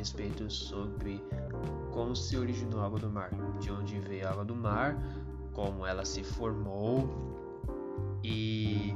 respeito sobre como se originou a água do mar, de onde veio a água do mar, como ela se formou e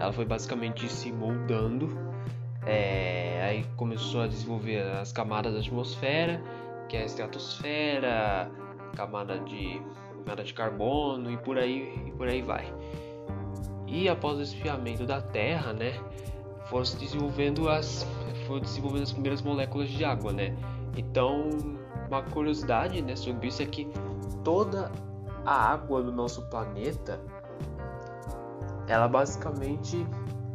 ela foi basicamente se moldando. É, aí começou a desenvolver as camadas da atmosfera, que é a estratosfera, camada de camada de carbono e por aí e por aí vai. E após o esfriamento da Terra, né, foram se desenvolvendo as foram desenvolvendo as primeiras moléculas de água, né? Então, uma curiosidade, né, sobre isso é que toda a água do nosso planeta ela basicamente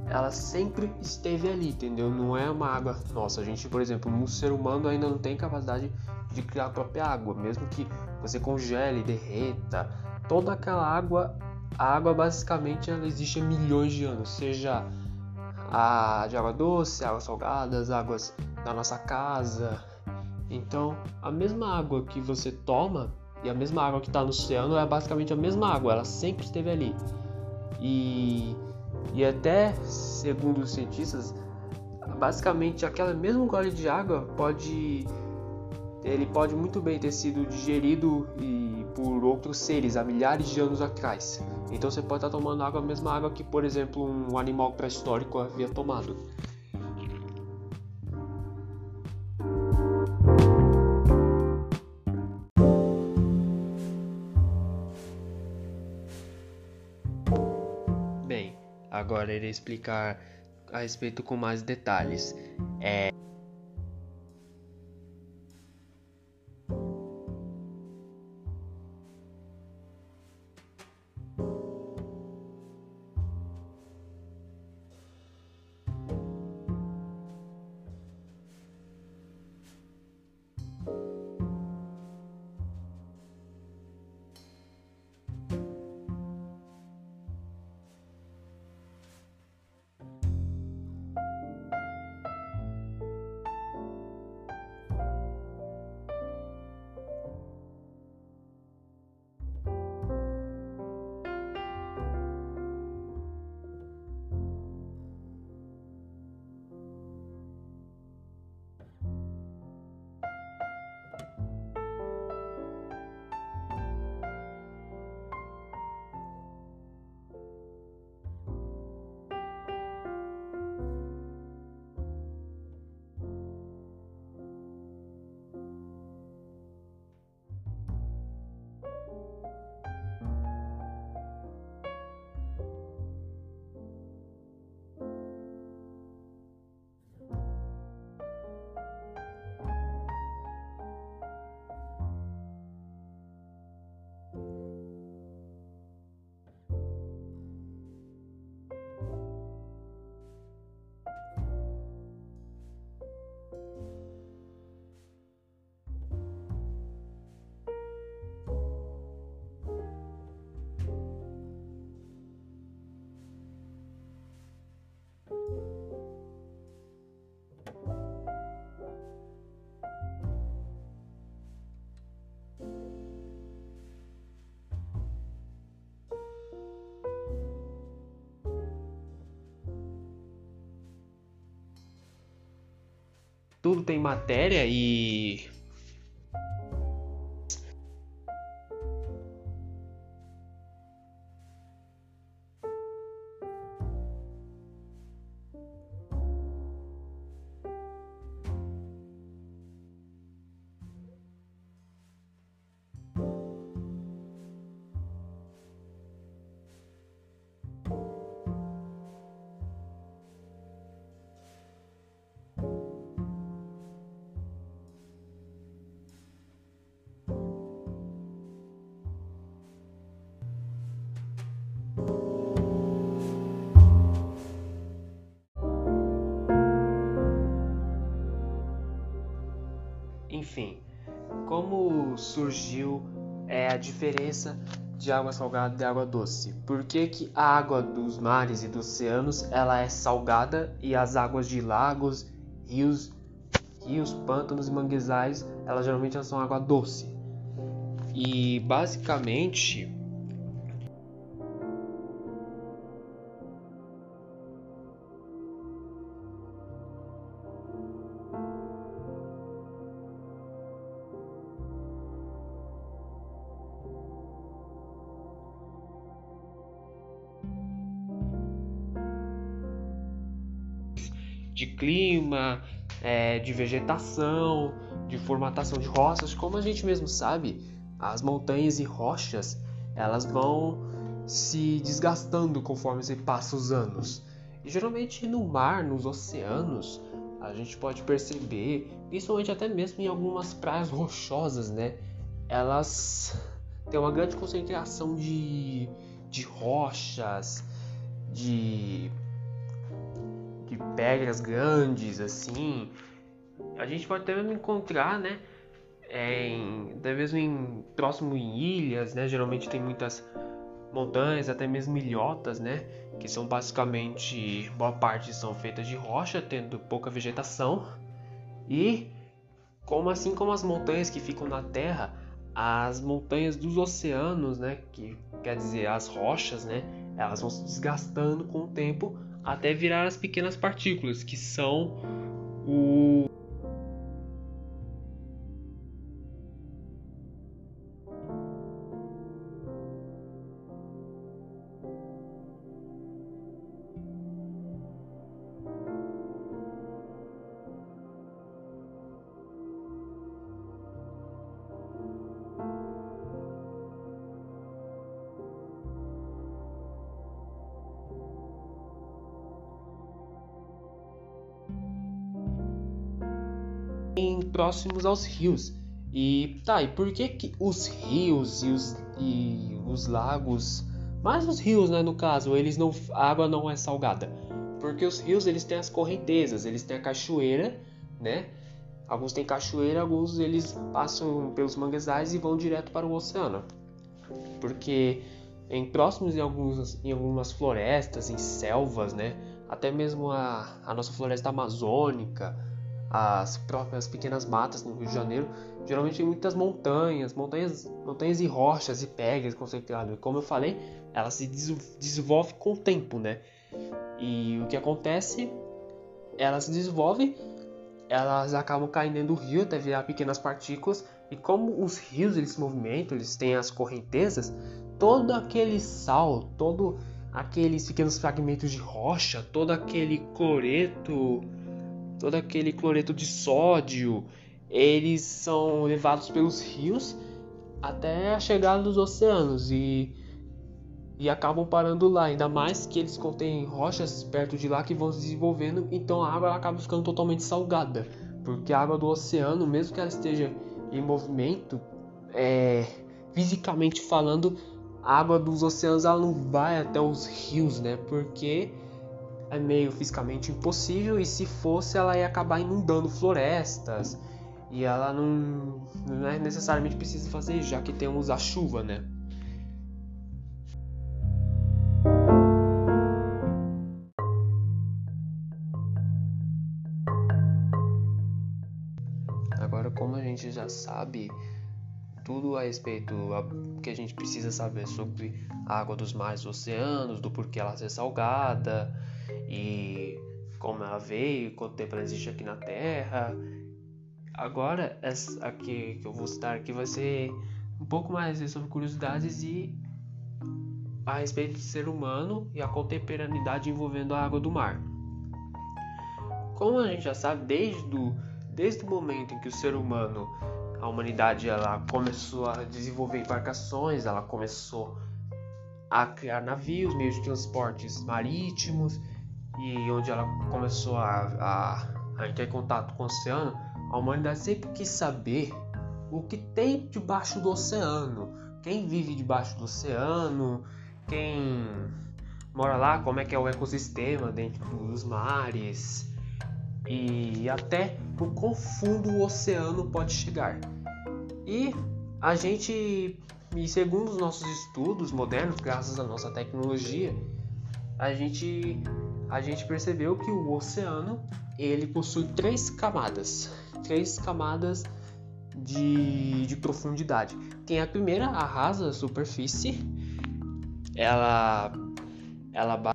ela sempre esteve ali, entendeu? Não é uma água nossa. A gente, por exemplo, um ser humano ainda não tem capacidade de criar a própria água, mesmo que você congele, derreta, toda aquela água, a água basicamente ela existe há milhões de anos, seja a de água doce, águas salgadas, águas da nossa casa. Então, a mesma água que você toma e a mesma água que está no oceano é basicamente a mesma água, ela sempre esteve ali. E, e até, segundo os cientistas, basicamente aquela mesmo gole de água pode ele pode muito bem ter sido digerido e, por outros seres há milhares de anos atrás. Então você pode estar tomando água, a mesma água que, por exemplo, um animal pré-histórico havia tomado. Agora irei explicar a respeito com mais detalhes. É, tudo tem matéria e Enfim, como surgiu é, a diferença de água salgada e água doce? Por que, que a água dos mares e dos oceanos ela é salgada e as águas de lagos, rios, rios, pântanos e manguezais elas geralmente são água doce? E basicamente de clima, é, de vegetação, de formatação de rochas, como a gente mesmo sabe, as montanhas e rochas elas vão se desgastando conforme você passa os anos. E geralmente no mar, nos oceanos, a gente pode perceber, principalmente até mesmo em algumas praias rochosas, né? Elas têm uma grande concentração de, de rochas, de de pedras grandes assim. A gente pode até mesmo encontrar, né? É, em, até mesmo em próximo em ilhas, né? Geralmente tem muitas montanhas, até mesmo ilhotas, né? Que são basicamente boa parte são feitas de rocha, tendo pouca vegetação. E como assim como as montanhas que ficam na terra, as montanhas dos oceanos, né? Que quer dizer as rochas, né? Elas vão se desgastando com o tempo até virar as pequenas partículas, que são o próximos aos rios. E tá, e por que, que os rios e os, e os lagos, mais os rios, né, no caso, eles não a água não é salgada? Porque os rios eles têm as correntezas, eles têm a cachoeira, né? Alguns têm cachoeira, alguns eles passam pelos manguezais e vão direto para o oceano. Porque em próximos em algumas, em algumas florestas, em selvas, né? Até mesmo a, a nossa floresta amazônica, as próprias pequenas matas no Rio de Janeiro, geralmente tem muitas montanhas, montanhas, montanhas e rochas e pedras concentradas. Como eu falei, ela se desenvolve com o tempo, né? E o que acontece? Ela se desenvolve, elas acabam caindo dentro do rio até virar pequenas partículas. E como os rios eles se movimentam, eles têm as correntezas, todo aquele sal, todo aqueles pequenos fragmentos de rocha, todo aquele cloreto todo aquele cloreto de sódio, eles são levados pelos rios até a chegada dos oceanos e, e acabam parando lá. Ainda mais que eles contêm rochas perto de lá que vão se desenvolvendo, então a água acaba ficando totalmente salgada. Porque a água do oceano, mesmo que ela esteja em movimento, é, fisicamente falando, a água dos oceanos ela não vai até os rios, né? Porque é meio fisicamente impossível e se fosse ela ia acabar inundando florestas e ela não, não é necessariamente precisa fazer já que temos a chuva, né? Agora, como a gente já sabe tudo a respeito que a gente precisa saber sobre a água dos mares e oceanos, do porquê ela ser salgada, e como ela veio, quanto tempo ela existe aqui na Terra. Agora, essa aqui que eu vou citar aqui vai ser um pouco mais sobre curiosidades e a respeito do ser humano e a contemporaneidade envolvendo a água do mar. Como a gente já sabe, desde o, desde o momento em que o ser humano, a humanidade, ela começou a desenvolver embarcações, ela começou a criar navios, meios de transportes marítimos e onde ela começou a, a, a entrar em contato com o oceano, a humanidade sempre quis saber o que tem debaixo do oceano, quem vive debaixo do oceano, quem mora lá, como é que é o ecossistema dentro dos mares. e até o quão fundo o oceano pode chegar. E a gente, e segundo os nossos estudos modernos, graças à nossa tecnologia, a gente, a gente percebeu que o oceano ele possui três camadas, três camadas de, de profundidade. Tem a primeira, a rasa, a superfície, ela, ela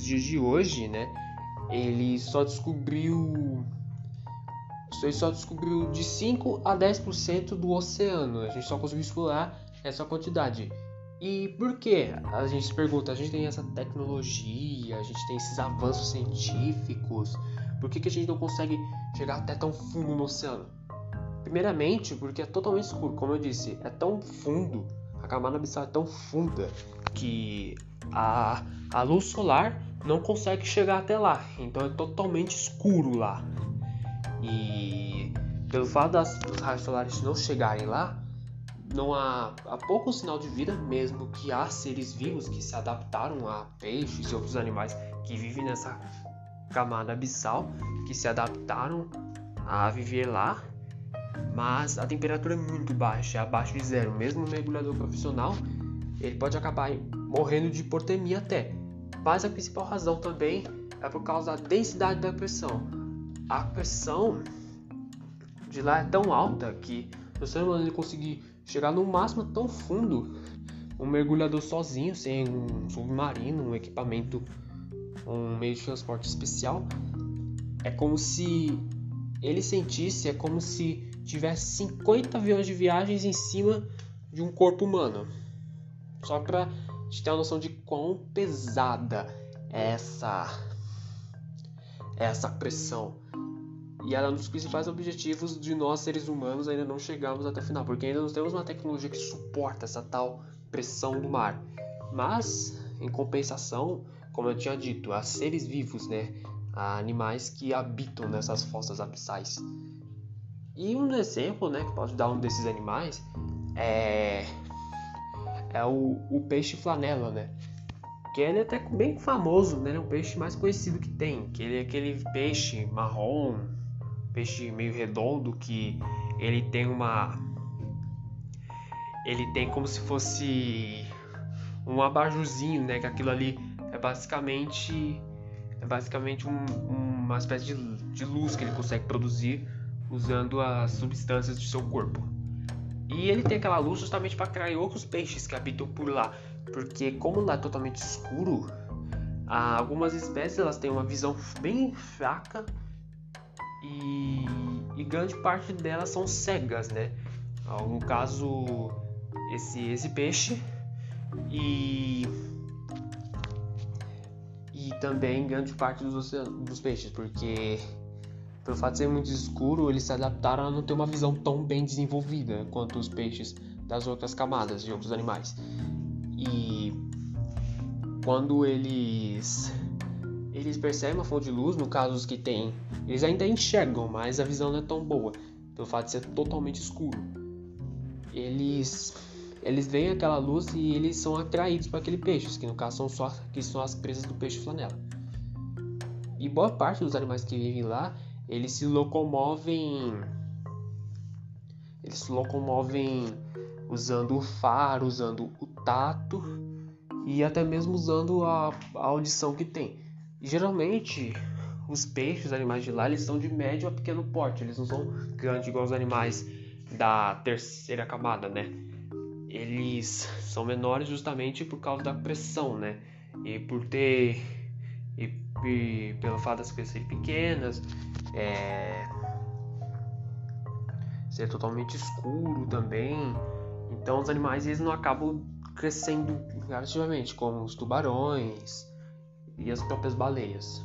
nos dias de hoje, né? Ele só descobriu ele só descobriu de 5 a 10% do oceano. A gente só conseguiu explorar essa quantidade. E por que? A gente se pergunta, a gente tem essa tecnologia, a gente tem esses avanços científicos, por que, que a gente não consegue chegar até tão fundo no oceano? Primeiramente, porque é totalmente escuro, como eu disse, é tão fundo, a camada abissal é tão funda que a, a luz solar não consegue chegar até lá, então é totalmente escuro lá. E pelo fato das, raios solares não chegarem lá, não há, há pouco sinal de vida, mesmo que há seres vivos que se adaptaram a peixes e outros animais que vivem nessa camada abissal, que se adaptaram a viver lá, mas a temperatura é muito baixa, é abaixo de zero. Mesmo um mergulhador profissional, ele pode acabar morrendo de hipotermia até. Mas a principal razão também é por causa da densidade da pressão. A pressão de lá é tão alta que se o ser humano conseguir chegar no máximo tão fundo, um mergulhador sozinho, sem um submarino, um equipamento, um meio de transporte especial, é como se ele sentisse, é como se tivesse 50 aviões de viagens em cima de um corpo humano. Só para gente ter uma noção de quão pesada é essa é essa pressão. E ela é um dos principais objetivos de nós seres humanos ainda não chegarmos até o final, porque ainda não temos uma tecnologia que suporta essa tal pressão do mar. Mas, em compensação, como eu tinha dito, a seres vivos, né? A animais que habitam nessas fossas abissais. E um exemplo, né, que pode dar um desses animais é é o, o peixe flanela, né? Que ele é até bem famoso, né? É o peixe mais conhecido que tem, que ele é aquele peixe marrom, peixe meio redondo que ele tem uma ele tem como se fosse um abajuzinho, né? Que aquilo ali é basicamente é basicamente um, uma espécie de, de luz que ele consegue produzir usando as substâncias do seu corpo. E ele tem aquela luz justamente para atrair outros peixes que habitam por lá, porque como lá é totalmente escuro, algumas espécies elas têm uma visão bem fraca e, e grande parte delas são cegas, né? No caso, esse, esse peixe e e também grande parte dos, dos peixes, porque pelo fato de ser muito escuro, eles se adaptaram a não ter uma visão tão bem desenvolvida quanto os peixes das outras camadas de outros animais. E quando eles eles percebem uma fonte de luz, no caso os que tem, eles ainda enxergam, mas a visão não é tão boa, pelo fato de ser totalmente escuro. Eles eles veem aquela luz e eles são atraídos para aquele peixe, que no caso são só que são as presas do peixe flanela. E boa parte dos animais que vivem lá, eles se locomovem eles se locomovem usando o faro, usando o tato e até mesmo usando a, a audição que tem. Geralmente os peixes, os animais de lá, eles são de médio a pequeno porte, eles não são grandes igual os animais da terceira camada, né? Eles são menores justamente por causa da pressão, né? E por ter e pelo fato das coisas serem pequenas, é, ser totalmente escuro também. Então os animais eles não acabam crescendo gradativamente, como os tubarões e as próprias baleias.